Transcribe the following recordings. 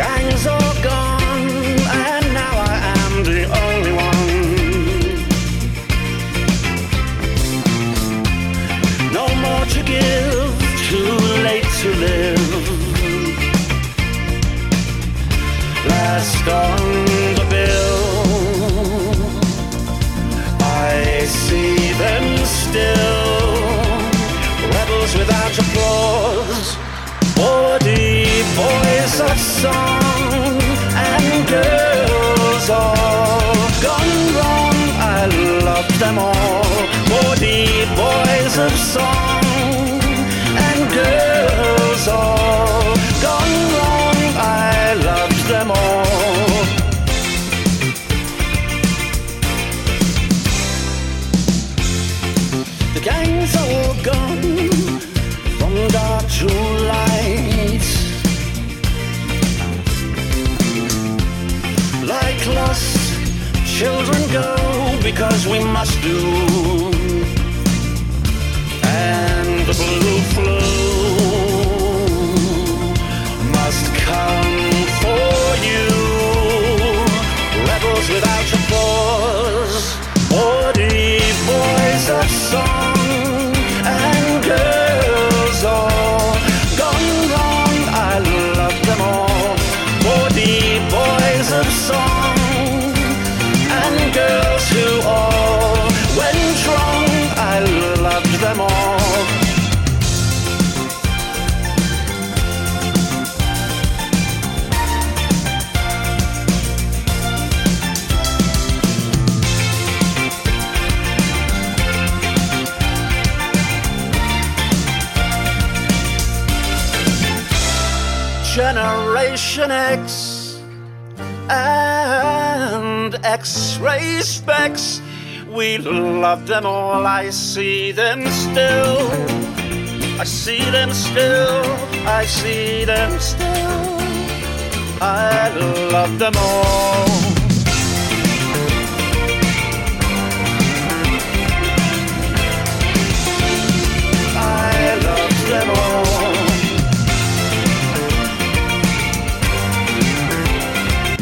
The children go because we must do. And the blue flu X and X-ray specs. We love them all. I see them still. I see them still. I see them still. I love them all.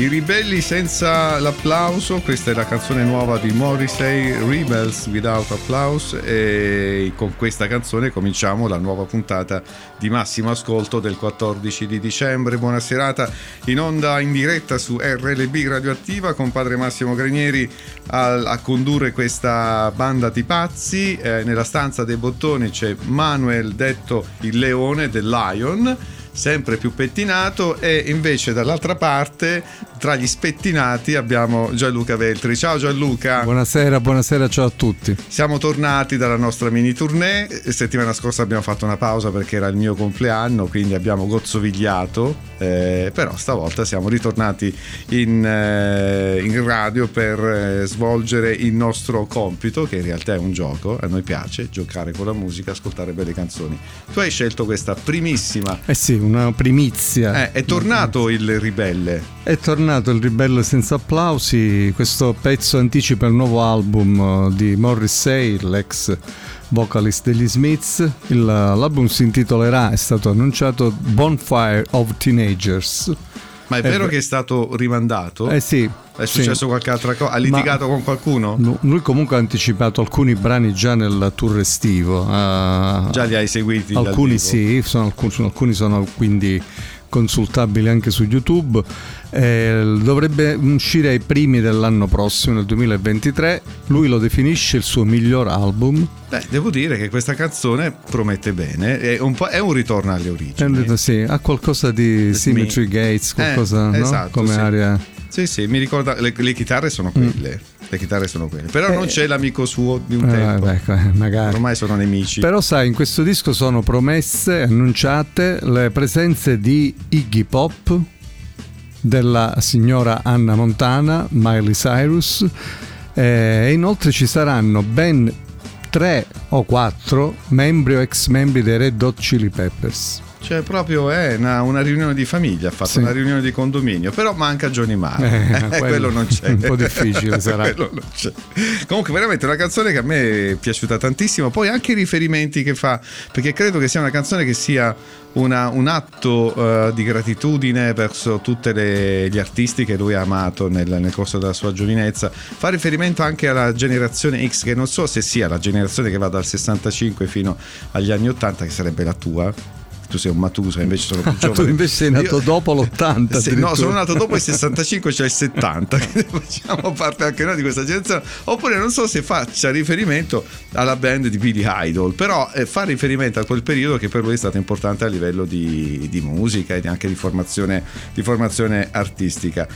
Ribelli senza l'applauso, questa è la canzone nuova di Morrissey, Rebels Without Applause e con questa canzone cominciamo la nuova puntata di Massimo Ascolto del 14 di dicembre. Buona serata in onda in diretta su RLB Radioattiva con padre Massimo Granieri a, a condurre questa banda di pazzi. Eh, nella stanza dei bottoni c'è Manuel detto il leone del Lion sempre più pettinato e invece dall'altra parte tra gli spettinati abbiamo Gianluca Veltri. Ciao Gianluca. Buonasera, buonasera, ciao a tutti. Siamo tornati dalla nostra mini tournée. Settimana scorsa abbiamo fatto una pausa perché era il mio compleanno, quindi abbiamo gozzovigliato. Eh, però stavolta siamo ritornati in, eh, in radio per eh, svolgere il nostro compito, che in realtà è un gioco. A noi piace giocare con la musica, ascoltare belle canzoni. Tu hai scelto questa primissima. Eh sì, una primizia. Eh, è tornato il ribelle. È tornato il ribelle senza applausi. Questo pezzo anticipa il nuovo album eh, di Morrissey, l'ex vocalist degli Smiths. Il- l'album si intitolerà, è stato annunciato Bonfire of Teenagers. Ma è Eh, vero beh. che è stato rimandato? Eh sì. È successo sì. qualche altra cosa? Ha litigato con qualcuno? No, Lui comunque ha anticipato alcuni brani già nel tour estivo. Ah, Già li hai seguiti? alcuni sì, sono, alcuni sono quindi consultabili anche su YouTube. Eh, dovrebbe uscire ai primi dell'anno prossimo, nel 2023. Lui lo definisce il suo miglior album. Beh, devo dire che questa canzone promette bene, è un, è un ritorno alle origini. Eh, sì, ha qualcosa di Symmetry Gates, qualcosa eh, esatto, no? come sì. aria. Sì, sì, mi ricorda, le, le chitarre sono quelle. Mm le chitarre sono quelle. Però eh, non c'è l'amico suo di un eh, tempo. Ecco, magari. Ormai sono nemici. Però sai, in questo disco sono promesse, annunciate le presenze di Iggy Pop, della signora Anna Montana, Miley Cyrus eh, e inoltre ci saranno ben tre o quattro membri o ex membri dei Red Hot Chili Peppers. Cioè, proprio è una, una, riunione di famiglia, ha fatto sì. una riunione di condominio, però manca Johnny Marr. Eh, quello, quello, non c'è. Un po' difficile sarà. Comunque, veramente una canzone che a me è piaciuta tantissimo. Poi anche i riferimenti che fa, perché credo che sia una canzone che sia una, un atto uh, di gratitudine verso tutti gli artisti che lui ha amato nel, nel, corso della sua giovinezza. Fa riferimento anche alla generazione X, che non so se sia la generazione che va dal 65 fino agli anni 80, che sarebbe la tua tu sei un Matusa, invece sono più giovane. tu invece sei nato Io, dopo l'80. Sì, no, sono nato dopo il 65, cioè il 70. Facciamo parte anche noi di questa generazione. Oppure non so se faccia riferimento alla band di Billy Idol, però eh, fa riferimento a quel periodo che per lui è stato importante a livello di, di musica e anche di formazione, di formazione artistica.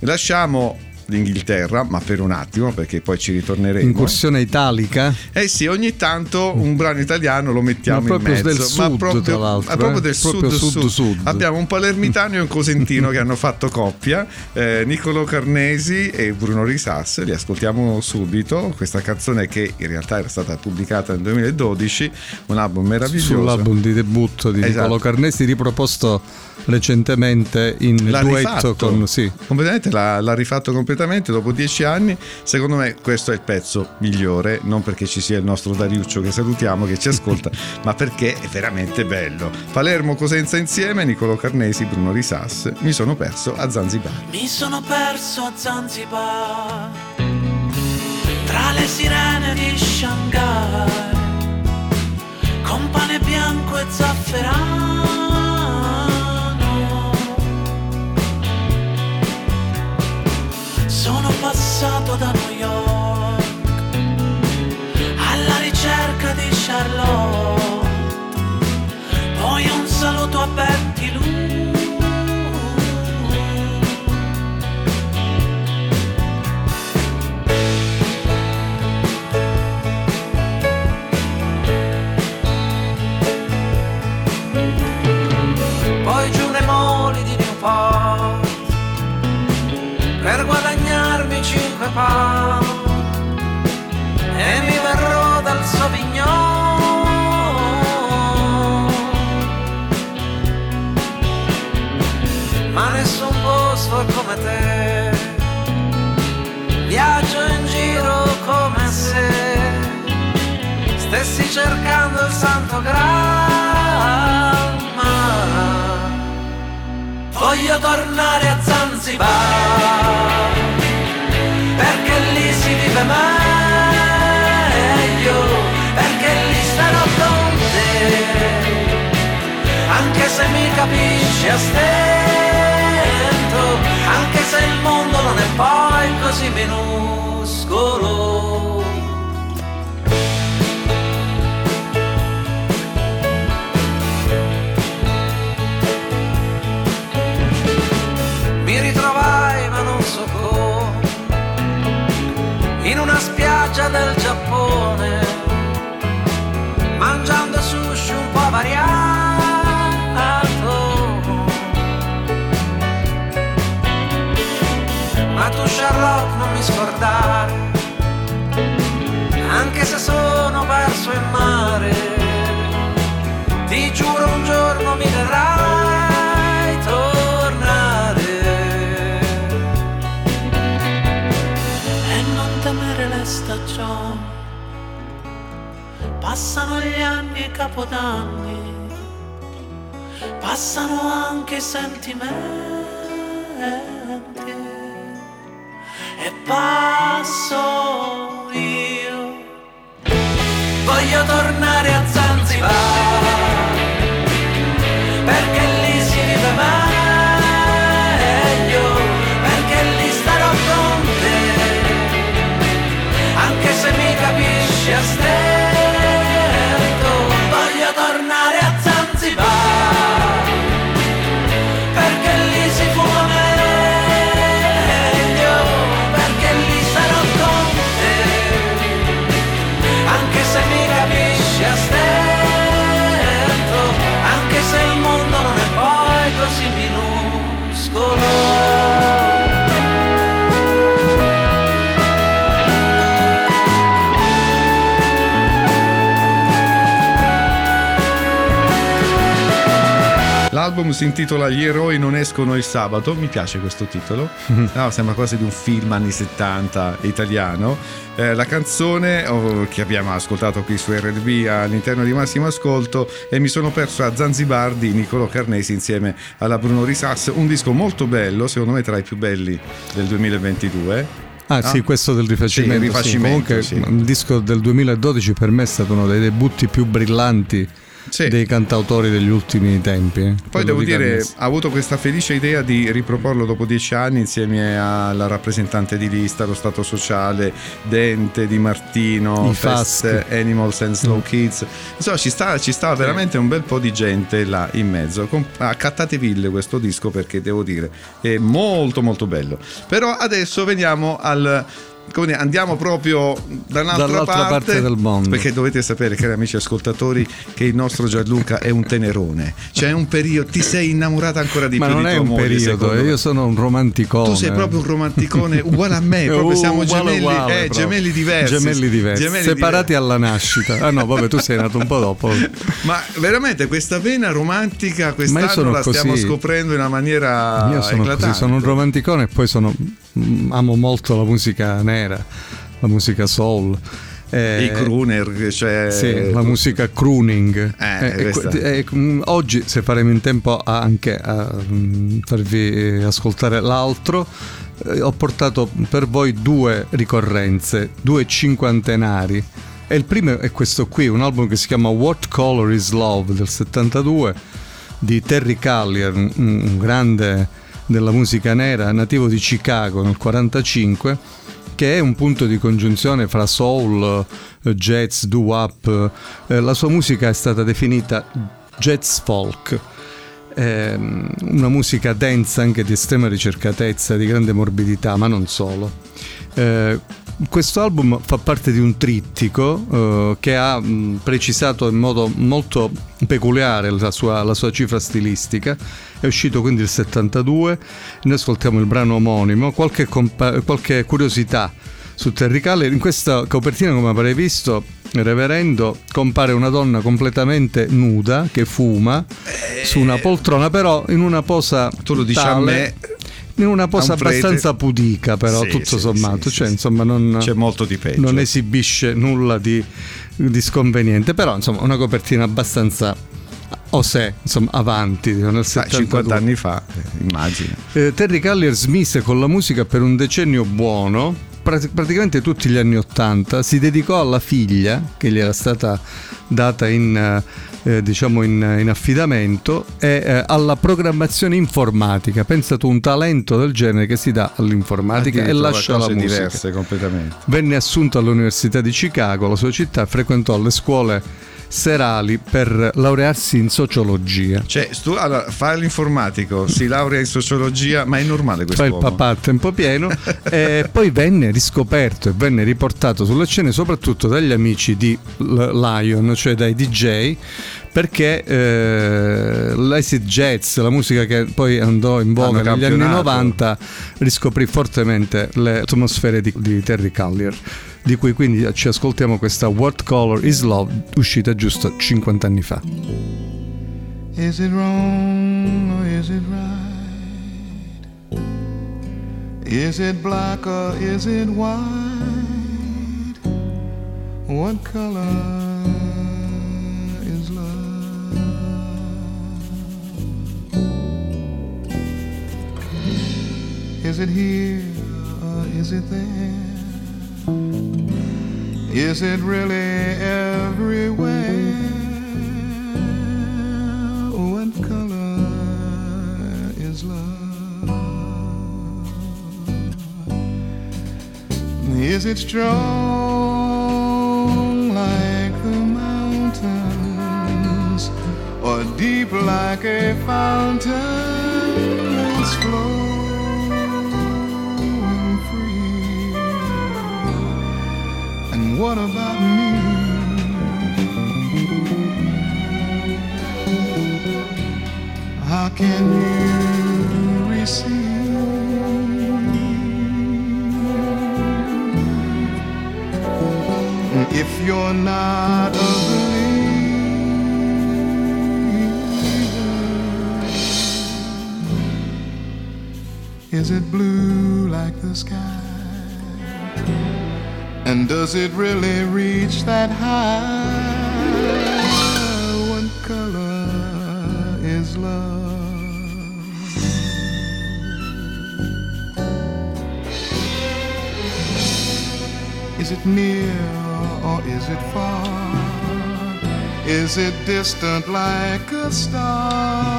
Lasciamo l'Inghilterra, ma per un attimo perché poi ci ritorneremo. Incursione italica? Eh sì, ogni tanto un brano italiano lo mettiamo ma in mezzo. Del sud, ma proprio, tra l'altro, proprio eh? del proprio sud, sud, sud, Abbiamo un palermitano e un cosentino che hanno fatto coppia, eh, Niccolò Carnesi e Bruno Risas, li ascoltiamo subito. Questa canzone che in realtà era stata pubblicata nel 2012, un album meraviglioso. Sull'album di debutto di esatto. Niccolò Carnesi riproposto recentemente in l'ha duetto rifatto, con sì. completamente l'ha, l'ha, rifatto completamente dopo dieci anni secondo me questo è il pezzo migliore non perché ci sia il nostro Dariuccio che salutiamo che ci ascolta ma perché è veramente bello. Palermo Cosenza insieme Nicolo Carnesi Bruno Risas mi sono perso a Zanzibar. Mi sono perso a Zanzibar tra le sirene di Shanghai con pane bianco e zafferano cercando il santo Graal. Ma voglio tornare a Zanzibar perché lì si vive meglio, perché lì starò con te, anche se mi capisci a stento, anche se il mondo non è poi così minuscolo. Passano gli anni e capodanni, passano anche i sentimenti. E passo io, voglio tornare a Zanzibar, l'album si intitola Gli eroi non escono il sabato, mi piace questo titolo, no, sembra quasi di un film anni 70 italiano. Eh, la canzone oh, che abbiamo ascoltato qui su RDB all'interno di Massimo Ascolto e mi sono perso a Zanzibar di Niccolò Carnesi insieme alla Bruno Risas, un disco molto bello, secondo me tra i più belli del 2022. Ah, ah, sì, questo del rifacimento. Sì, rifacimento sì. Comunque, sì. il disco del 2012 per me è stato uno dei debutti più brillanti sì. dei cantautori degli ultimi tempi. Eh. Poi devo dire, Carnesi. ha avuto questa felice idea di riproporlo dopo dieci anni insieme alla rappresentante di lista, lo Stato Sociale, Dente, Di Martino, I Fest, Animals and Slow mm. Kids. Insomma, ci sta, ci sta sì. veramente un bel po' di gente là in mezzo. Accattatevi questo disco perché devo dire è molto molto bello. Però adesso veniamo al come andiamo proprio da un'altra dall'altra parte, parte, del mondo. Perché dovete sapere, cari amici ascoltatori, che il nostro Gianluca è un tenerone. Cioè, un periodo, ti sei innamorata ancora di Ma più non di è un moglie, periodo, io sono un romanticone. Tu sei proprio un romanticone uguale a me, proprio siamo uguale, gemelli, uguale, eh, gemelli diversi. Gemelli diversi, gemelli separati diversi. alla nascita. Ah no, vabbè, tu sei nato un po' dopo. Ma veramente questa vena romantica quest'anno la così. stiamo scoprendo in una maniera io sono eclatante. Così, sono un romanticone e poi sono, amo molto la musica nera la musica soul. Eh, I crooner, cioè... Sì, la musica crooning. Eh, eh, eh, mm, oggi, se faremo in tempo anche a mm, farvi ascoltare l'altro, eh, ho portato per voi due ricorrenze, due cinquantenari. E il primo è questo qui, un album che si chiama What Color is Love del 72 di Terry Callier, un grande della musica nera, nativo di Chicago nel 1945 che è un punto di congiunzione fra soul, eh, jazz, doo-wop. Eh, la sua musica è stata definita jazz folk. Ehm, una musica densa anche di estrema ricercatezza, di grande morbidità, ma non solo. Eh, questo album fa parte di un trittico eh, che ha mh, precisato in modo molto peculiare la sua, la sua, cifra stilistica. È uscito quindi il 72, noi ascoltiamo il brano omonimo, qualche, compa- qualche curiosità su Terry Caller. In questa copertina, come avrei visto, reverendo, compare una donna completamente nuda che fuma eh, su una poltrona, però in una posa. Tu lo dici tale, a me in una posa abbastanza pudica però sì, tutto sì, sommato. sì, cioè insomma non, c'è molto di peggio. non esibisce nulla di, di sconveniente. Però insomma una copertina abbastanza o se insomma avanti nel 50 anni fa immagino. Eh, Terry Callier smise con la musica per un decennio buono. Praticamente tutti gli anni Ottanta. Si dedicò alla figlia che gli era stata data in, eh, diciamo in, in, affidamento e eh, alla programmazione informatica. Pensa tu un talento del genere che si dà all'informatica e lascia la musica. diverse completamente. Venne assunto all'Università di Chicago, la sua città, frequentò le scuole serali per laurearsi in sociologia. Cioè, stu- allora, fa l'informatico, si laurea in sociologia, ma è normale questo. Fa il papà a tempo pieno e poi venne riscoperto e venne riportato sulle scene soprattutto dagli amici di Lion, cioè dai DJ perché eh, l'acid jazz, la musica che poi andò in voga negli anni 90, riscoprì fortemente le atmosfere di, di Terry Callier di cui quindi ci ascoltiamo questa What Color is Love uscita giusto 50 anni fa. Is it wrong or is it right? Is it black or is it white? What color Is it here or is it there? Is it really everywhere? What color is love? Is it strong like the mountains or deep like a fountain what about me? How can you receive if you're not a believer? Is it blue? Does it really reach that high? What color is love? Is it near or is it far? Is it distant like a star?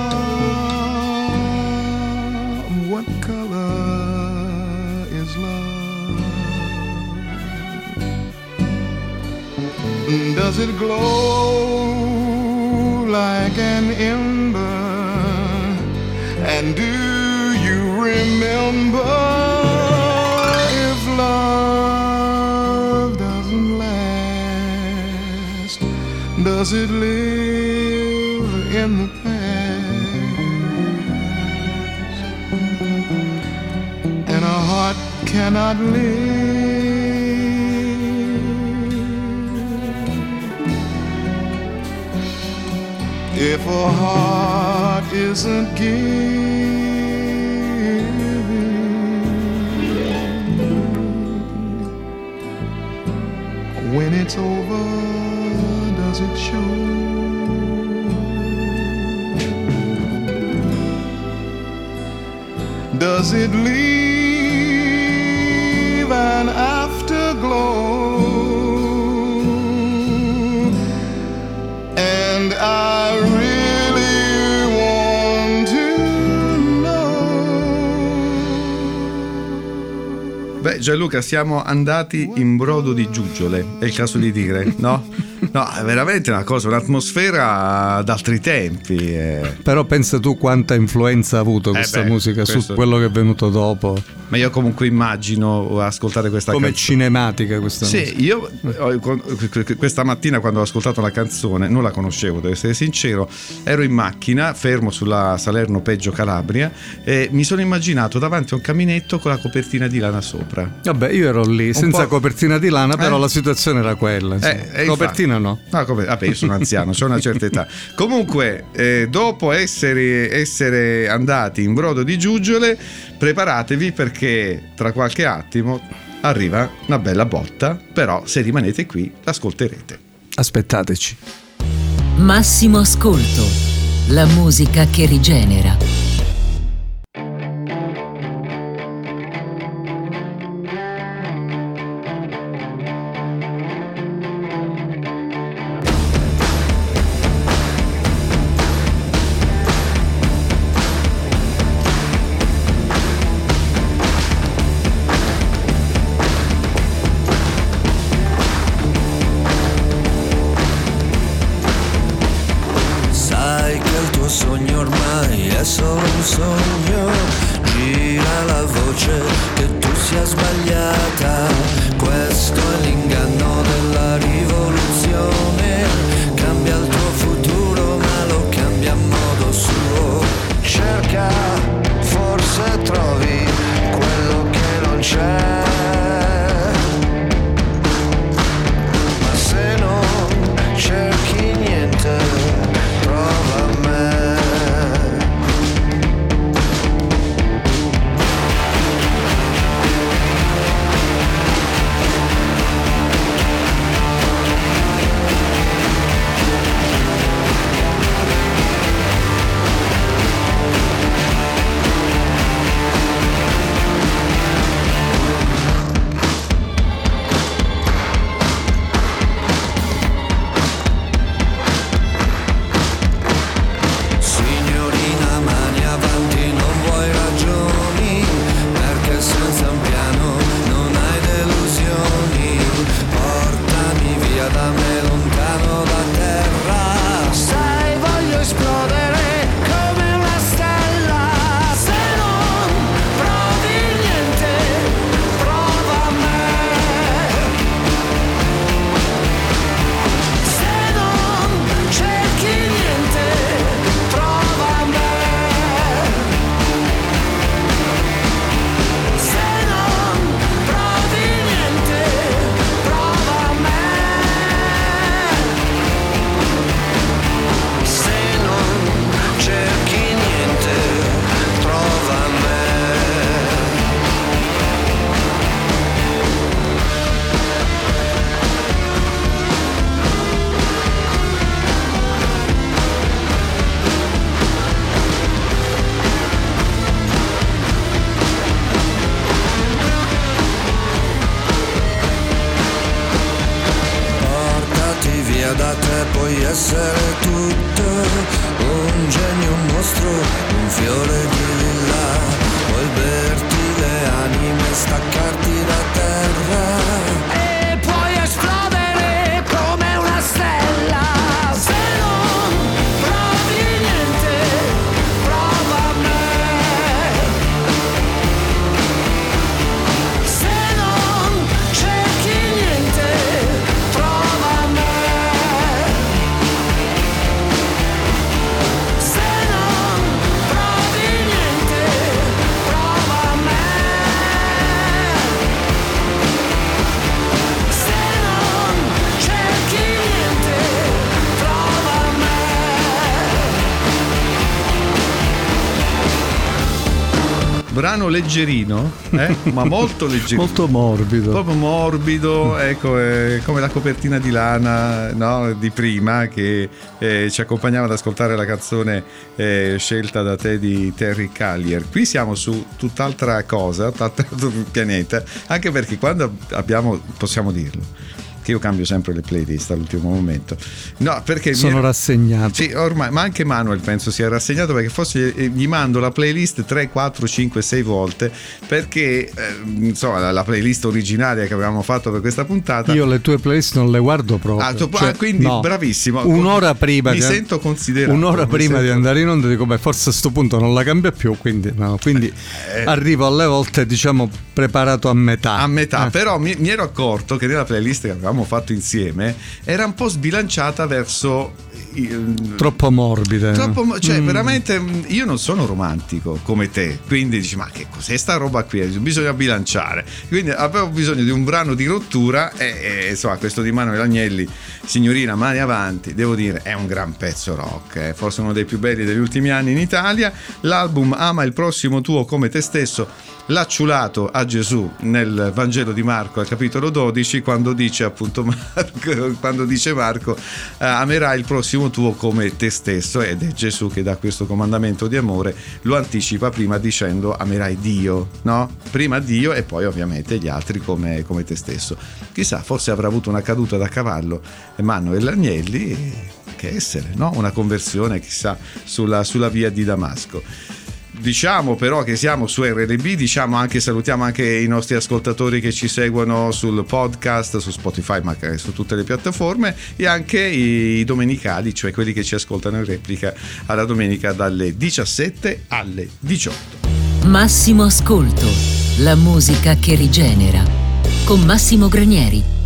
Does it glow like an ember? And do you remember if love doesn't last? Does it live in the past? And a heart cannot live. A heart isn't giving, when it's over, does it show? Does it leave Gianluca, siamo andati in brodo di giuggiole, è il caso di dire, no? No, è veramente una cosa, un'atmosfera d'altri tempi. eh. Però pensa tu quanta influenza ha avuto questa beh, musica questo- su quello che è venuto dopo. Ma io comunque immagino ascoltare questa Come canzone. cinematica questa musica. Sì, io eh, con- questa mattina quando ho ascoltato la canzone, non la conoscevo, devo essere sincero, ero in macchina, fermo sulla Salerno Peggio Calabria e mi sono immaginato davanti a un caminetto con la copertina di lana sopra. Vabbè, io ero lì senza po'- copertina di lana, però Eh? la situazione era quella. insomma. Eh, copertina infatti- no. No, come- vabbè, io sono anziano, ho una certa età. Comunque, eh, dopo essere, essere andati in brodo di giuggiole, preparatevi perché tra qualche attimo arriva una bella botta, però se rimanete qui l'ascolterete. Aspettateci. Massimo ascolto. La musica che rigenera. Brano leggerino, eh? ma molto leggerino. Molto morbido. Proprio morbido, ecco, eh, come la copertina di lana no, di prima che eh, ci accompagnava ad ascoltare la canzone eh, scelta da te di Terry Callier. Qui siamo su tutt'altra cosa, tutt'altro pianeta, anche perché quando abbiamo, possiamo dirlo, che io cambio sempre le playlist all'ultimo momento. No, perché mi Sono ero- rassegnato. sì, ormai, ma anche Manuel penso sia rassegnato perché forse eh, gli mando la playlist 3, 4, 5, 6 volte perché eh, insomma la, la playlist originaria che avevamo fatto per questa puntata Io le tue playlist non le guardo proprio. Ah, tu- Cioè, ah, quindi no. bravissimo. Un'ora prima Mi di sento considerato. Un'ora mi prima sento- di andare in onda dico, beh, forse a sto punto non la cambia più, quindi, no, quindi Eh. arrivo alle volte, diciamo, preparato a metà. a metà, Eh. però mi, mi ero accorto che nella playlist che avevamo fatto insieme era un po' sbilanciata verso i- Troppo morbide. Troppo, mo- cioè, Mm. veramente mh, io non sono romantico come te, quindi dici: Ma che cos'è sta roba qui? Bisogna bilanciare. Quindi avevo bisogno di un brano di rottura e, e, insomma, questo di Manuel Agnelli, signorina, mani avanti, devo dire, è un gran pezzo rock, eh, forse uno dei più belli degli ultimi anni in Italia. L'album Ama il prossimo tuo come te stesso. L'ha ciulato a Gesù nel Vangelo di Marco al capitolo 12 quando dice appunto Marco, quando dice Marco eh, amerai il prossimo tuo come te stesso ed è Gesù che dà questo comandamento di amore lo anticipa prima dicendo amerai Dio no? prima Dio e poi ovviamente gli altri come, come te stesso chissà forse avrà avuto una caduta da cavallo Emanuele Agnelli che essere no? una conversione chissà sulla, sulla via di Damasco Diciamo però che siamo su RLB, diciamo anche, salutiamo anche i nostri ascoltatori che ci seguono sul podcast, su Spotify, ma su tutte le piattaforme e anche i domenicali, cioè quelli che ci ascoltano in replica alla domenica dalle 17 alle 18. Massimo Ascolto, la musica che rigenera. Con Massimo Granieri.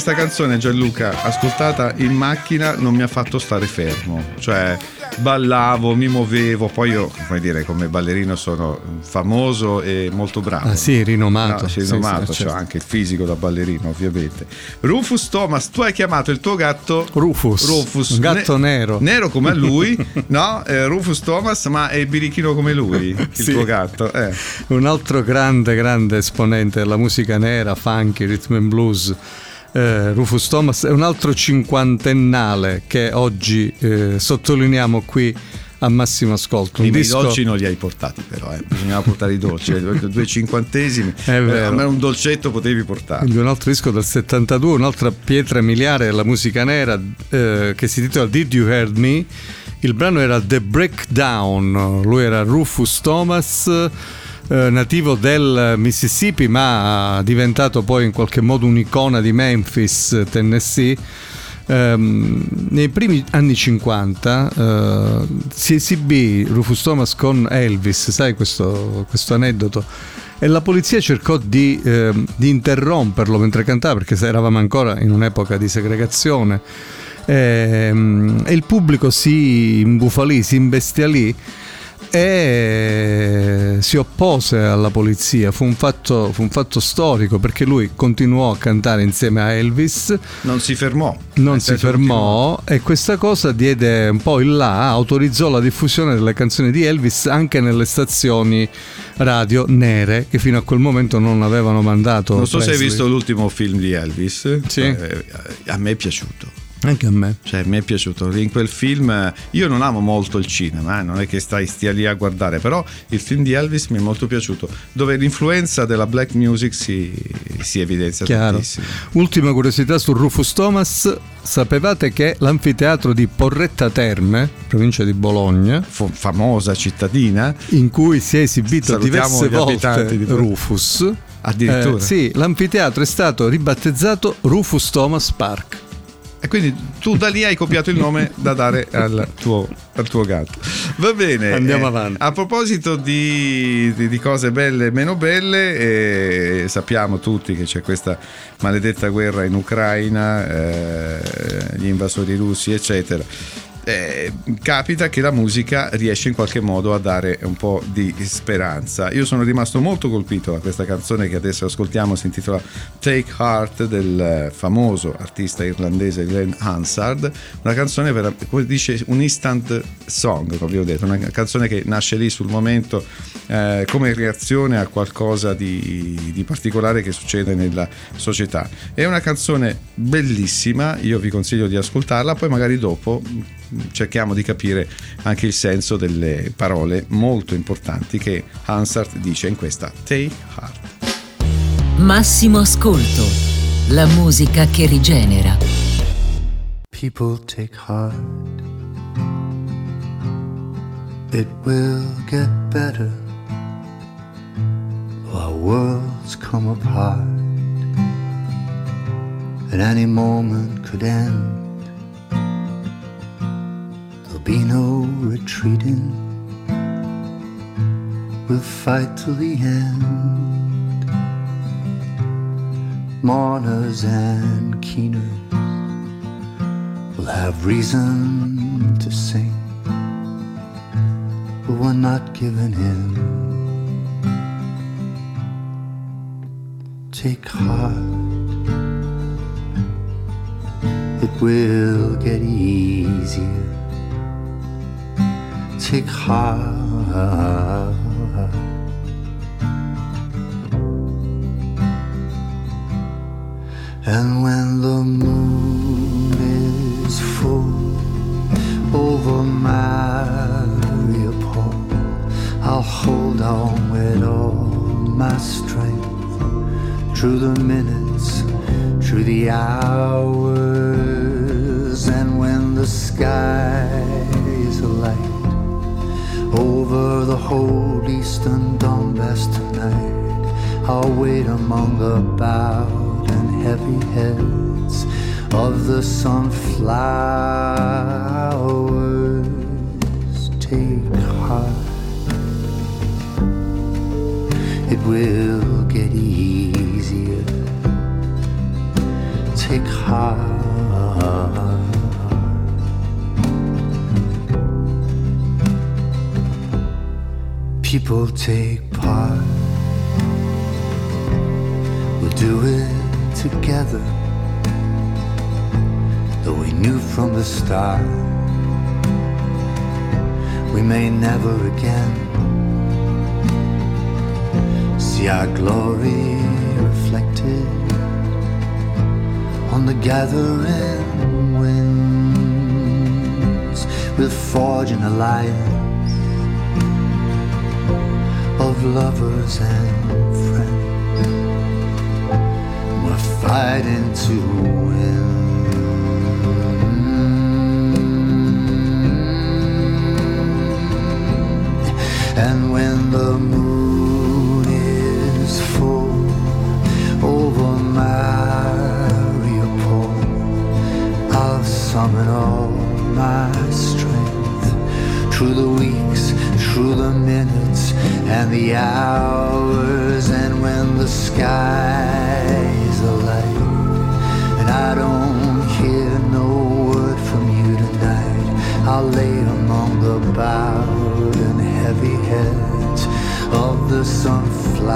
Questa canzone, Gianluca, ascoltata in macchina, non mi ha fatto stare fermo. Cioè, ballavo, mi muovevo. Poi io, come dire, come ballerino sono famoso e molto bravo. Ah, sì, rinomato. No, sì, Sì, rinomato, sì, c'ho certo. anche il fisico da ballerino, ovviamente. Rufus Thomas, tu hai chiamato il tuo gatto Rufus, Rufus, un gatto nero. Nero come lui, no? Eh, Rufus Thomas, ma è birichino come lui, il Sì. tuo gatto. Eh. Un altro grande, grande esponente della musica nera, funky, rhythm and blues, eh, Rufus Thomas, è un altro cinquantennale che oggi eh, sottolineiamo qui a massimo ascolto. Prima disco I dolci non li hai portati, però, eh. bisognava portare i dolci. eh, Due cinquantesimi, È vero. Eh, un dolcetto potevi portare. Quindi un altro disco del 72, un'altra pietra miliare della musica nera eh, che si intitola Did You Heard Me? Il brano era The Breakdown, lui era Rufus Thomas, eh, nativo del Mississippi ma diventato poi in qualche modo un'icona di Memphis, Tennessee. Ehm, nei primi anni 50 eh, si esibì Rufus Thomas con Elvis, sai questo, questo aneddoto? E la polizia cercò di, ehm, di interromperlo mentre cantava perché eravamo ancora in un'epoca di segregazione. Ehm, E il pubblico si imbufalì, si imbestialì e si oppose alla polizia. Fu un, fatto, fu un fatto storico perché lui continuò a cantare insieme a Elvis Non si fermò. non si fermò e questa cosa diede un po' il là, autorizzò la diffusione delle canzoni di Elvis anche nelle stazioni radio nere che fino a quel momento non avevano mandato. Non so se hai Presley. visto l'ultimo film di Elvis. Sì. Eh, a me è piaciuto. Anche a me. Cioè, mi è piaciuto. In quel film, eh, io non amo molto il cinema, eh, non è che stai, stia lì a guardare, però il film di Elvis mi è molto piaciuto, dove l'influenza della black music si, si evidenzia Chiaro. tantissimo. Ultima curiosità su Rufus Thomas. Sapevate che l'anfiteatro di Porretta Terme, provincia di Bologna, F- famosa cittadina, in cui si è esibito diverse volte di. Rufus, addirittura. eh, sì, l'anfiteatro è stato ribattezzato Rufus Thomas Park. E quindi tu da lì hai copiato il nome da dare al tuo, al tuo gatto. Va bene. Andiamo eh, avanti. A proposito di, di- di cose belle e meno belle, eh, sappiamo tutti che c'è questa maledetta guerra in Ucraina, eh, gli invasori russi, eccetera. Eh, capita che la musica riesce in qualche modo a dare un po' di speranza. Io sono rimasto molto colpito da questa canzone che adesso ascoltiamo, si intitola Take Heart del famoso artista irlandese Glenn Hansard, una canzone per, come dice un instant song, come vi ho detto, una canzone che nasce lì sul momento eh, come reazione a qualcosa di, di particolare che succede nella società. È una canzone bellissima, io vi consiglio di ascoltarla, poi magari dopo cerchiamo di capire anche il senso delle parole molto importanti che Hansard dice in questa Take Heart. Massimo ascolto. La musica che rigenera. People take heart. It will get better. Our worlds come apart. At any moment could end. Be no retreating. We'll fight till the end. Mourners and keeners will have reason to sing, but we're not giving in. Take heart, it will get easier. And when the moon is full over Mariupol, I'll hold on with all my strength through the minutes, through the hours, and when the sky is light over the whole eastern Donbass tonight. I'll wait among the bowed and heavy heads of the sunflowers. Take heart, it will get easier. Take heart. People take part. We'll do it together, though we knew from the start we may never again see our glory reflected on the gathering winds. We'll forge an alliance of lovers and friends. We're fighting to win. Mm. And when the moon is full over Mariupol, I'll summon all my strength through the weeks, through the minutes and the hours, and when the skies are light, and I don't hear no word from you tonight, I'll lay among the bowed and heavy heads of the sunflowers.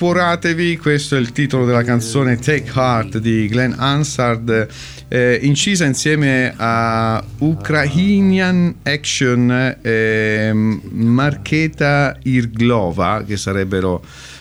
Rincuoratevi, questo è il titolo della canzone Take Heart di Glenn Hansard, eh, incisa insieme a Ukrainian Action e Marketa Irglova, che sarebbero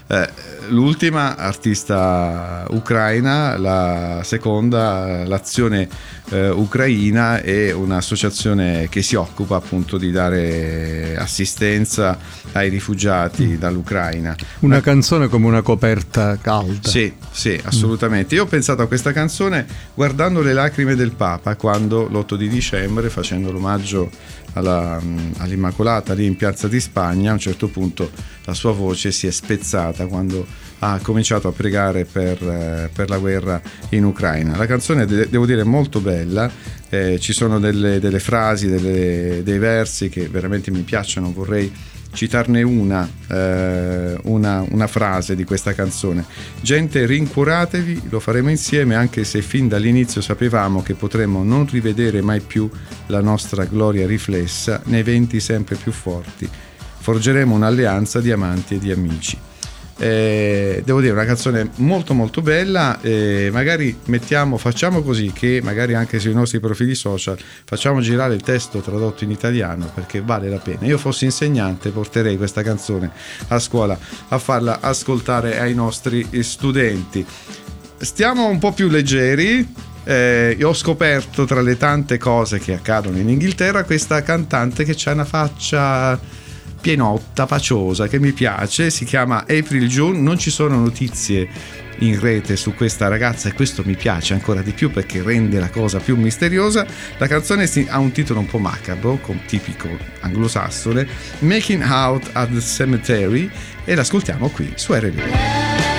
eh, l'ultima artista ucraina, la seconda l'azione eh, ucraina è un'associazione che si occupa appunto di dare assistenza ai rifugiati dall'Ucraina. Una canzone come una coperta calda. Sì, sì, assolutamente. Io ho pensato a questa canzone guardando le lacrime del Papa quando l'8 di dicembre, facendo l'omaggio alla- all'Immacolata lì in Piazza di Spagna, a un certo punto la sua voce si è spezzata quando ha cominciato a pregare per, eh, per la guerra in Ucraina. La canzone, de- devo dire, è molto bella, eh, ci sono delle, delle frasi, delle- dei versi che veramente mi piacciono, vorrei citarne una, eh, una, una frase di questa canzone. Gente, rincuoratevi, lo faremo insieme anche se fin dall'inizio sapevamo che potremmo non rivedere mai più la nostra gloria riflessa nei venti sempre più forti. Forgeremo un'alleanza di amanti e di amici. Eh, devo dire una canzone molto molto bella eh, magari mettiamo facciamo così che magari anche sui nostri profili social facciamo girare il testo tradotto in italiano perché vale la pena. Io fossi insegnante porterei questa canzone a scuola a farla ascoltare ai nostri studenti. Stiamo un po' più leggeri eh, io ho scoperto tra le tante cose che accadono in Inghilterra questa cantante che ha una faccia pienotta, paciosa, che mi piace, si chiama April June, non ci sono notizie in rete su questa ragazza e questo mi piace ancora di più perché rende la cosa più misteriosa. La canzone ha un titolo un po' macabro, tipico anglosassone, Making Out at the Cemetery e l'ascoltiamo qui su RB.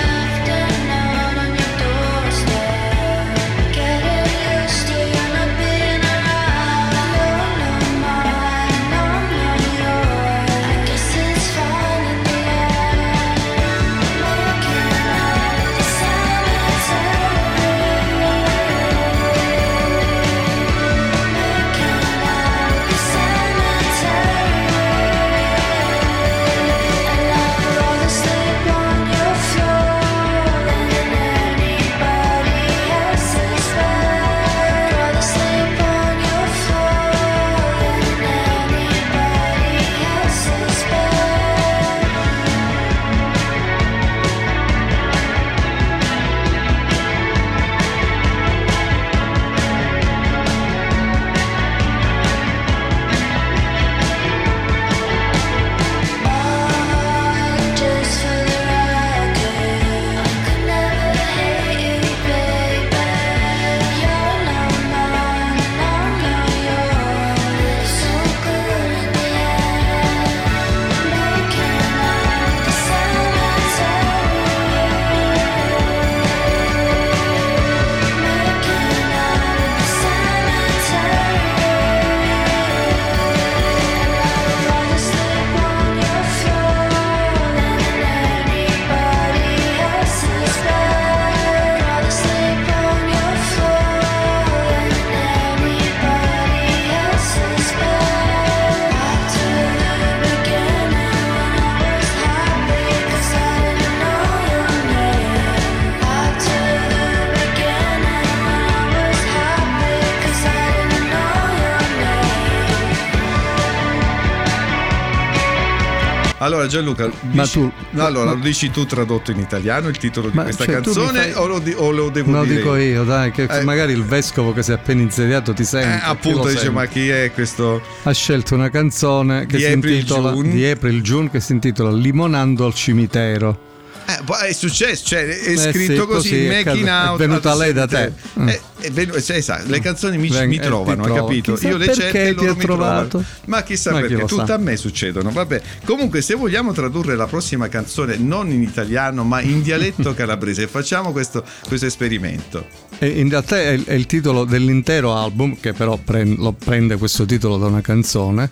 Allora Gianluca, Ma dici- tu- no, allora ma- lo dici tu tradotto in italiano il titolo di Ma, questa cioè, canzone fai- o, lo, di- o lo devo No, dire dico io, dai, che Eh. magari il vescovo che si è appena insediato ti Eh, sente. chi appunto lo dice sente. ma chi è questo Ha scelto una canzone che Di si April intitola June. di April June che si intitola Limonando al cimitero. Eh, è successo, cioè è Eh scritto sì, così, così è making è out. venuta at lei da te. cemetery. Mm. Eh, è venu- cioè, sai, le canzoni mi, Ven- mi eh, trovano, hai capito? Chissà Io le cerco e loro mi trovato. trovano. Ma chissà Ma perché, tutte sa. a me succedono. Vabbè, comunque se vogliamo tradurre la prossima canzone non in italiano ma in dialetto calabrese, facciamo questo, questo esperimento. E in realtà è, è il titolo dell'intero album, che però pren- lo prende questo titolo da una canzone.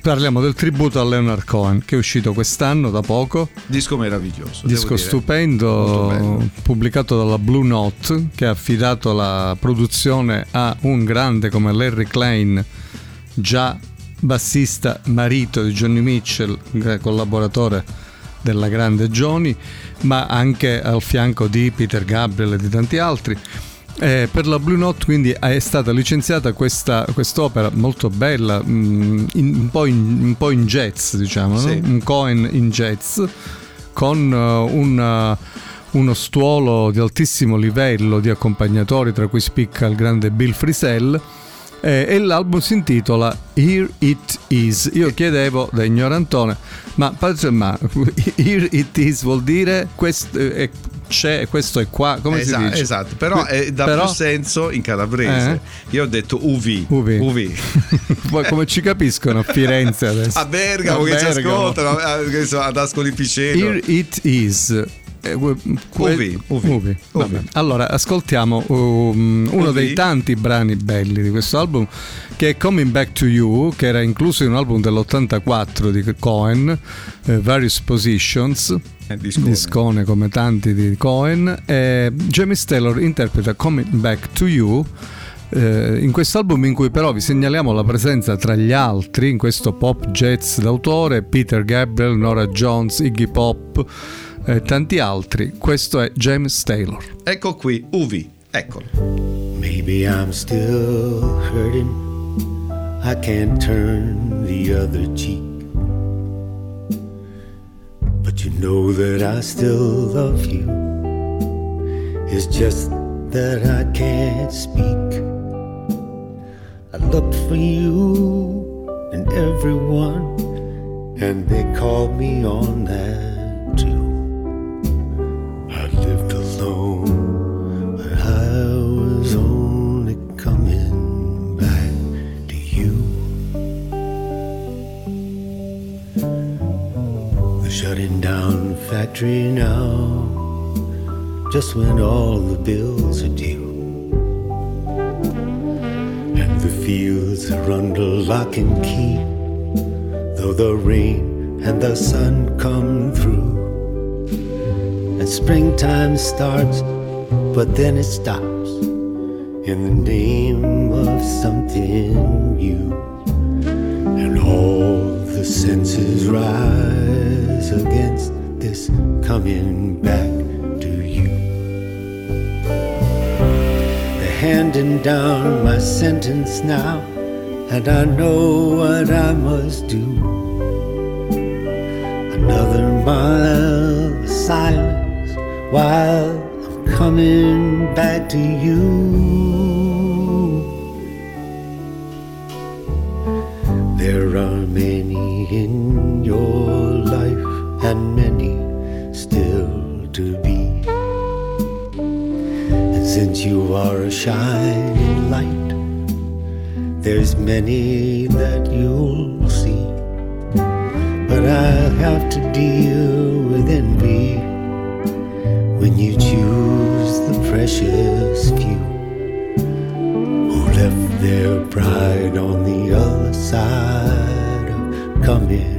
Parliamo del tributo a Leonard Cohen, che è uscito quest'anno da poco. Disco meraviglioso. Disco stupendo, pubblicato dalla Blue Note, che ha affidato la produzione a un grande come Larry Klein, già bassista marito di Johnny Mitchell, collaboratore della grande Johnny, ma anche al fianco di Peter Gabriel e di tanti altri. Eh, per la Blue Note quindi è stata licenziata questa quest'opera molto bella, mm, in- un, po in, un po' in jazz diciamo, no? Sì. un Cohen in jazz con eh, un, eh, uno stuolo di altissimo livello di accompagnatori, tra cui spicca il grande Bill Frisell. eh, e l'album si intitola Here It Is. Io chiedevo da ignorantone, ma, padre- ma Here It Is vuol dire questo è, c'è, questo è qua, come esatto, si dice? esatto, però eh, dà Però- più senso in calabrese. Io ho detto UV. UV. UV. Poi come ci capiscono a Firenze adesso? A Bergamo A che ci Bergamo. ascoltano, eh, ad Ascoli Piceno. Here It Is. Eh, Uvi. Allora, ascoltiamo um, uno dei tanti brani belli di questo album che è Coming Back to You, che era incluso in un album dell'84 di Cohen, eh, Various Positions. Eh, discone. discone come tanti di Cohen e James Taylor interpreta Coming Back to You eh, in quest'album in cui però vi segnaliamo la presenza tra gli altri in questo pop jazz d'autore Peter Gabriel, Nora Jones, Iggy Pop e tanti altri questo è James Taylor Ecco qui, Uvi, eccolo. Maybe I'm still hurting. I can't turn the other cheek. But you know that I still love you. It's just that I can't speak. I looked for you and everyone, and they called me on that too. Lived alone, but I was only coming back to you. The shutting down factory now, just when all the bills are due. And the fields are under lock and key, though the rain and the sun come through. And springtime starts, but then it stops in the name of something new. And all the senses rise against this coming back to you. They're handing down my sentence now, and I know what I must do. Another mile of silence while I'm coming back to you. There are many in your life and many still to be. And since you are a shining light, there's many that you'll see. But I'll have to deal with envy you choose the precious few? Who left their pride on the other side of coming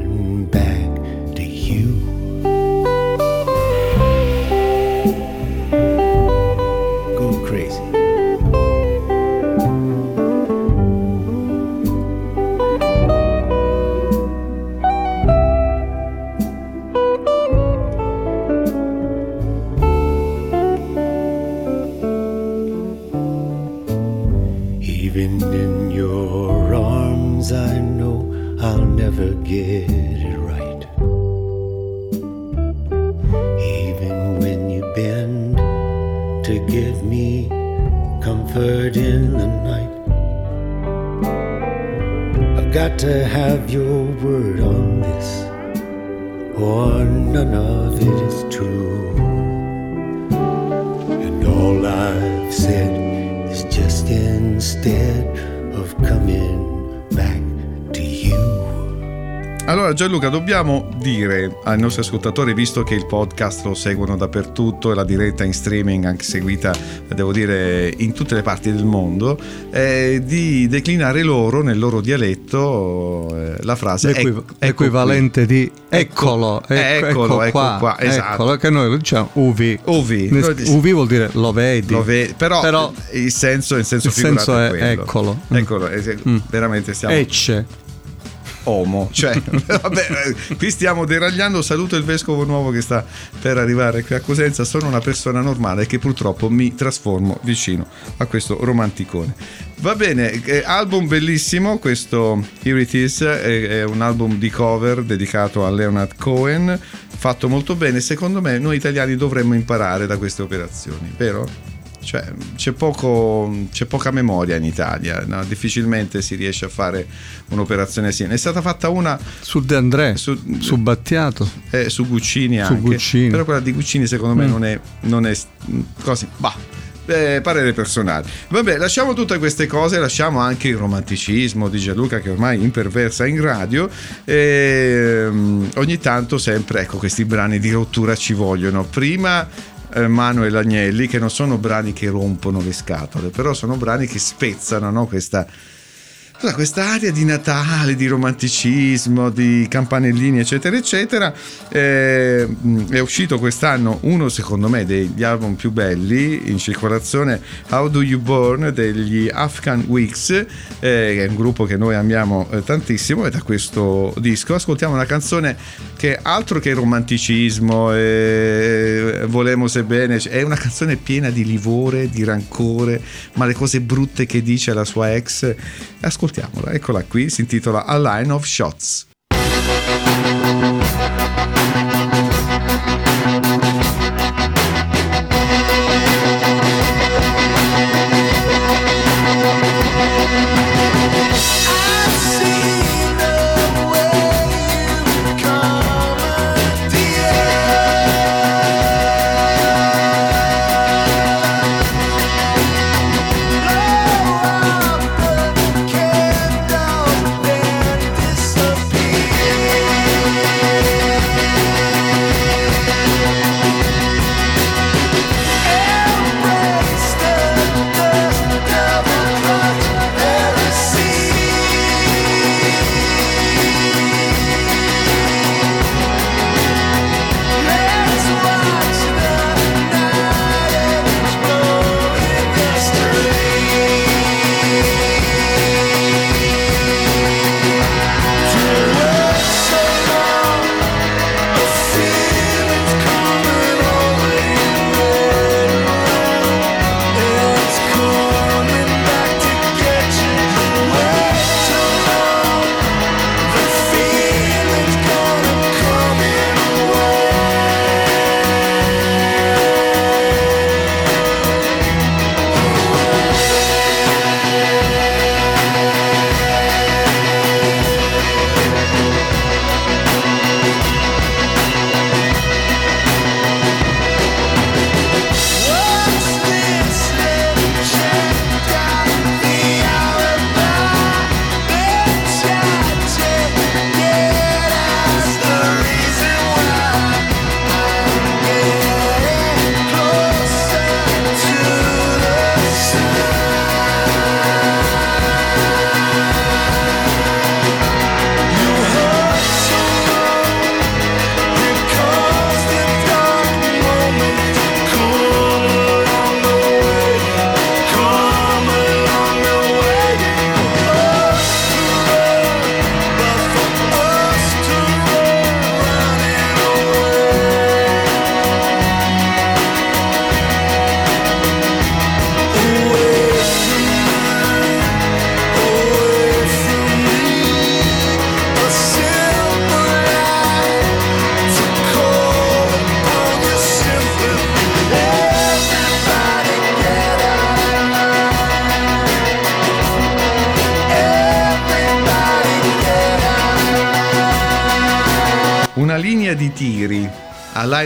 got to have your word on this, or none of it is true. And all I've said is just instead Allora Gianluca, dobbiamo dire ai nostri ascoltatori, visto che il podcast lo seguono dappertutto e la diretta in streaming anche seguita, devo dire, in tutte le parti del mondo, eh, di declinare loro nel loro dialetto eh, la frase L'equi- ecco- ecco equivalente di eccolo, Eh, ecco, eccolo, ecco qua, qua, esatto. eccolo, che noi lo diciamo uvi. Uvi. Ne- Noi dis- Uvi vuol dire lo vedi. Lo ve- però, Però il senso, il senso il figurato senso è quello. eccolo. Eccolo, se- Mm. veramente stiamo Ecce. Omo, cioè, vabbè, eh, qui stiamo deragliando. Saluto il vescovo nuovo che sta per arrivare qui a Cosenza. Sono una persona normale che purtroppo mi trasformo vicino a questo romanticone. Va bene, eh, album bellissimo. Questo Here It Is è un album di cover dedicato a Leonard Cohen. Fatto molto bene. Secondo me, noi italiani dovremmo imparare da queste operazioni, vero? Cioè, c'è, poco, c'è poca memoria in Italia, no? difficilmente si riesce a fare un'operazione simile. È stata fatta una Su De André, Su- su, Battiato. eh, su Guccini Su anche, Guccini. però quella di Guccini secondo me Mm. non è, non è così, bah. eh, parere personale. Vabbè, lasciamo tutte queste cose, lasciamo anche il romanticismo di Gianluca che ormai imperversa in radio. E, mm, ogni tanto sempre, ecco, questi brani di rottura ci vogliono. Prima Manuel Agnelli, che non sono brani che rompono le scatole, però sono brani che spezzano no, questa tutta questa aria di Natale, di romanticismo, di campanellini, eccetera, eccetera. Eh, è uscito quest'anno uno, secondo me, degli album più belli in circolazione, How Do You Born degli Afghan Weeks, eh, che è un gruppo che noi amiamo eh, tantissimo. E da questo disco ascoltiamo una canzone che altro che romanticismo, eh, volemo sebbene, è una canzone piena di livore, di rancore, ma le cose brutte che dice la sua ex. Ascoltiamola, eccola qui, si intitola A Line of Shots.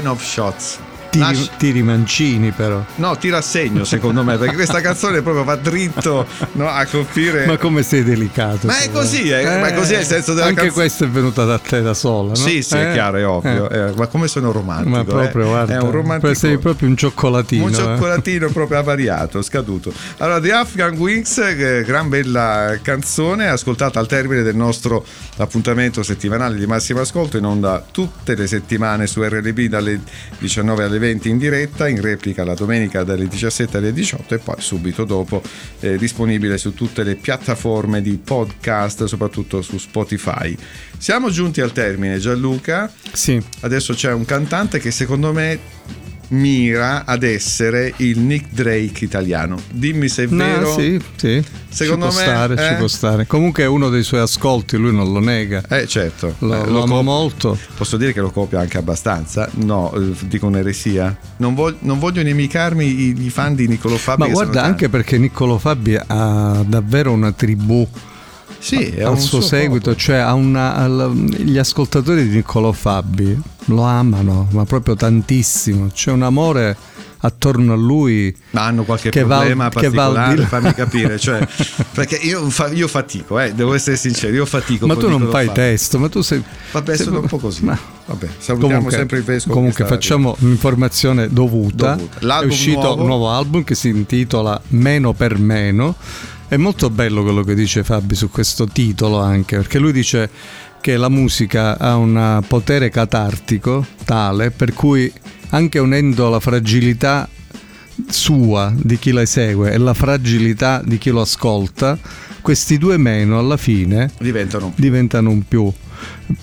Line of shots. Tiri, Lasci- tiri mancini però. No, tira a segno secondo me, perché questa canzone proprio va dritto no, a colpire. Ma come sei delicato. Ma è così, eh, ma così è il senso della Anche canzone. questa è venuta da te da sola, no? Sì, sì, è Eh, chiaro, è ovvio. eh. eh, ma come sono romantico? Ma proprio, eh? guarda, È un romantico. sei proprio un cioccolatino. Un eh. cioccolatino proprio avariato, scaduto. Allora, The Afghan Wings, eh, gran bella canzone, ascoltata al termine del nostro appuntamento settimanale di massimo ascolto, in onda tutte le settimane su RLB dalle 19 alle 20 in diretta, in replica la domenica dalle 17 alle 18 e poi subito dopo eh, disponibile su tutte le piattaforme di podcast, soprattutto su Spotify. Siamo giunti al termine, Gianluca. Sì. Adesso c'è un cantante che secondo me mira ad essere il Nick Drake italiano. Dimmi se è No, vero. sì, sì. Secondo ci può me, stare, eh? ci può stare. Comunque è uno dei suoi ascolti, lui non lo nega. Eh certo, Lo, Eh, lo amo copia- molto. Posso dire che lo copia anche abbastanza? No, eh, dico un'eresia. Non, vog- non voglio inimicarmi i, i fan di Niccolo Fabi. Ma guarda, anche perché Niccolo Fabi ha davvero una tribù sì, è al un suo, seguito, cioè ha una, al- gli ascoltatori di Niccolò Fabi lo amano, ma proprio tantissimo. C'è un amore attorno a lui Ma hanno qualche Che va- problema che va particolare, di là. fammi capire, cioè, perché io, io fatico, eh, devo essere sincero, io fatico. ma tu non fai fatto. testo ma tu sei Vabbè, sei- sono un po' così. ma- Vabbè, salutiamo comunque, sempre il vescovo. comunque che facciamo un'informazione dovuta, Dovuta. è uscito nuovo? un nuovo album che si intitola Meno per meno è molto bello quello che dice Fabi su questo titolo anche perché lui dice che la musica ha un potere catartico tale per cui anche unendo la fragilità sua di chi la esegue e la fragilità di chi lo ascolta, questi due meno alla fine Diventano. diventano un più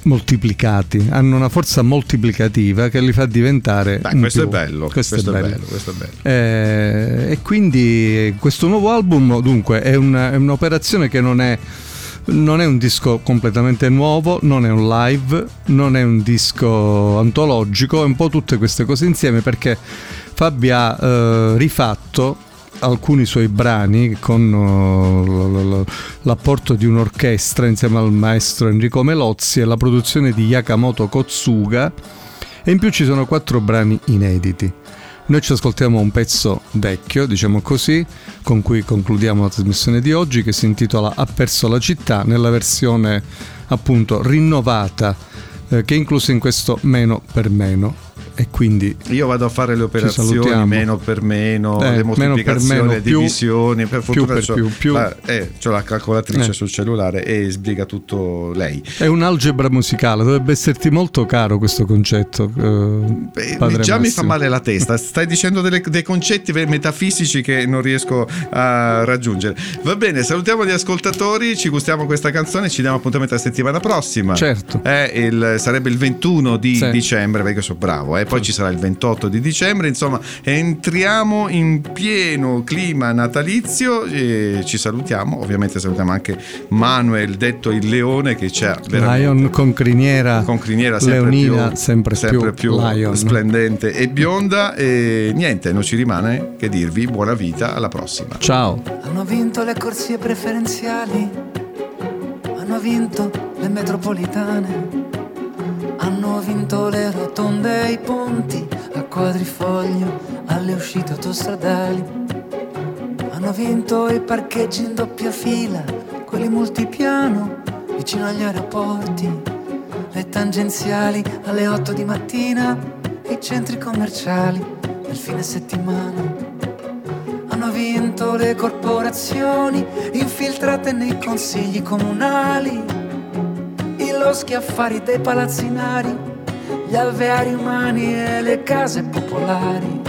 moltiplicati, hanno una forza moltiplicativa che li fa diventare Beh, questo è bello. Questo, è bello. questo è bello. Eh, e quindi questo nuovo album dunque è, un- è un'operazione che non è non è un disco completamente nuovo, non è un live, non è un disco antologico, è un po' tutte queste cose insieme perché Fabi ha eh, rifatto alcuni suoi brani con l- l'apporto di un'orchestra insieme al maestro Enrico Melozzi e la produzione di Yakamoto Kotsuga e in più ci sono quattro brani inediti. Noi ci ascoltiamo un pezzo vecchio, diciamo così, con cui concludiamo la trasmissione di oggi che si intitola Ha perso la città nella versione appunto rinnovata eh, che è inclusa in questo meno per meno e quindi Io vado a fare le operazioni meno per meno, Eh, le meno per moltiplicazioni, meno, le più- divisioni. Per più fortuna per c'ho, più, più. la, eh, c'ho la calcolatrice Eh. sul cellulare e sbriga tutto lei. è un'algebra musicale, dovrebbe esserti molto caro questo concetto. eh, Beh, già mi fa Massimo. male la testa, stai dicendo delle- dei concetti metafisici che non riesco a raggiungere. Va bene, salutiamo gli ascoltatori, ci gustiamo questa canzone, ci diamo appuntamento la settimana prossima. Certo. Eh, il- sarebbe il 21 di Sì. dicembre, perché sono bravo, eh. Poi ci sarà il 28 di dicembre, insomma entriamo in pieno clima natalizio e ci salutiamo, ovviamente salutiamo anche Manuel, detto il leone, che c'è veramente Lion con criniera, con criniera sempre leonina più, sempre, sempre più, più splendente e bionda. E niente, non ci rimane che dirvi buona vita, alla prossima. Ciao. Hanno vinto le corsie preferenziali, hanno vinto le metropolitane, hanno vinto le rotonde e i ponti a quadrifoglio, alle uscite autostradali. Hanno vinto i parcheggi in doppia fila, quelli multipiano vicino agli aeroporti, le tangenziali alle 8 di mattina e i centri commerciali nel fine settimana. Hanno vinto le corporazioni infiltrate nei consigli comunali, i loschi affari dei palazzinari, gli alveari umani e le case popolari.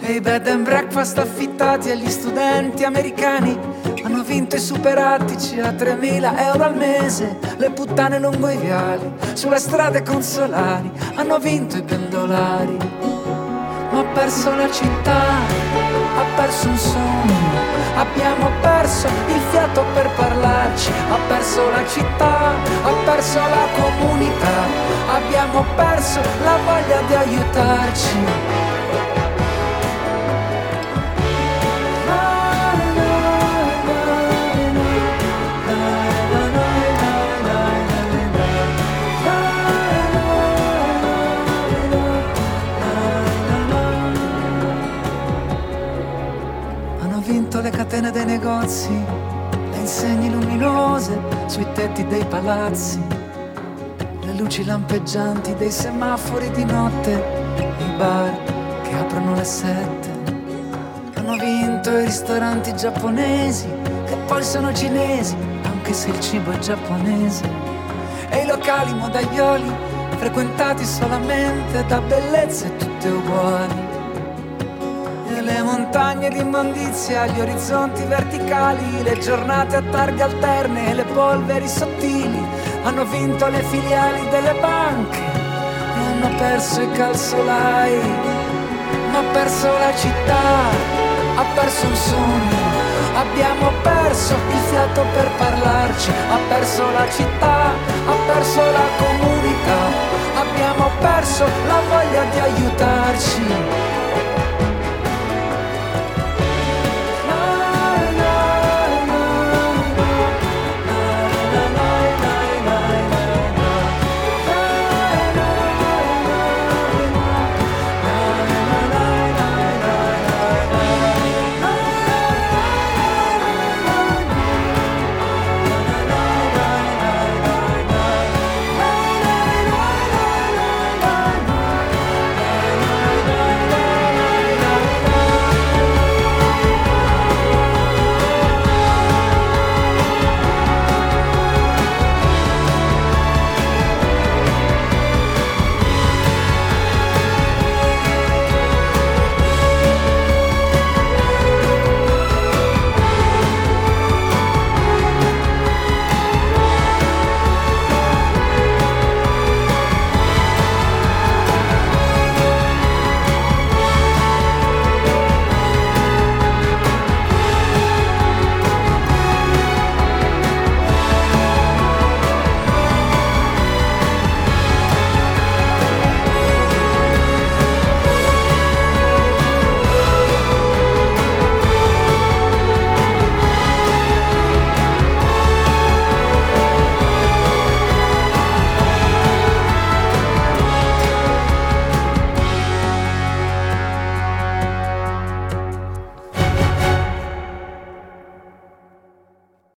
E i bed and breakfast affittati agli studenti americani hanno vinto i superattici a 3.000 euro al mese, le puttane lungo i viali, sulle strade consolari, hanno vinto i pendolari. Ma ha perso la città, ha perso un sogno, abbiamo perso il fiato per parlarci, ha perso la città, ha perso la comunità, abbiamo perso la voglia di aiutarci. Le catene dei negozi, le insegne luminose sui tetti dei palazzi, le luci lampeggianti dei semafori di notte, i bar che aprono alle sette. Hanno vinto i ristoranti giapponesi, che poi sono cinesi, anche se il cibo è giapponese. E i locali modaioli, frequentati solamente da bellezze tutte uguali. Montagne di immondizia, gli orizzonti verticali, le giornate a targhe alterne, le polveri sottili, hanno vinto le filiali delle banche e hanno perso i calzolai, ma ha perso la città, ha perso un sogno, abbiamo perso il fiato per parlarci, ha perso la città, ha perso la comunità, abbiamo perso la voglia di aiutarci.